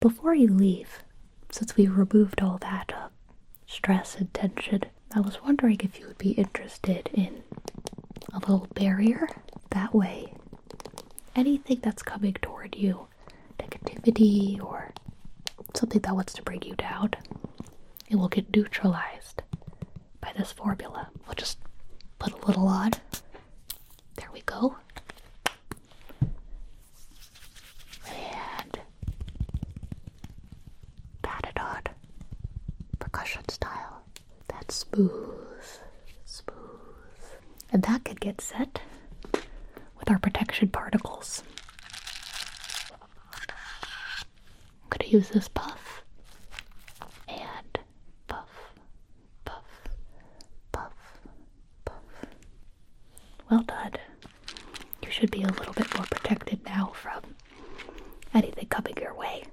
before you leave, since we removed all that uh, stress and tension, I was wondering if you would be interested in a little barrier. That way, anything that's coming toward you, negativity or something that wants to bring you down, it will get neutralized by this formula. We'll just put a little on. There we go. percussion style. That's smooth, smooth. And that could get set with our protection particles. I'm going to use this puff and puff, puff, puff, puff. Well done. You should be a little bit more protected now from anything coming your way.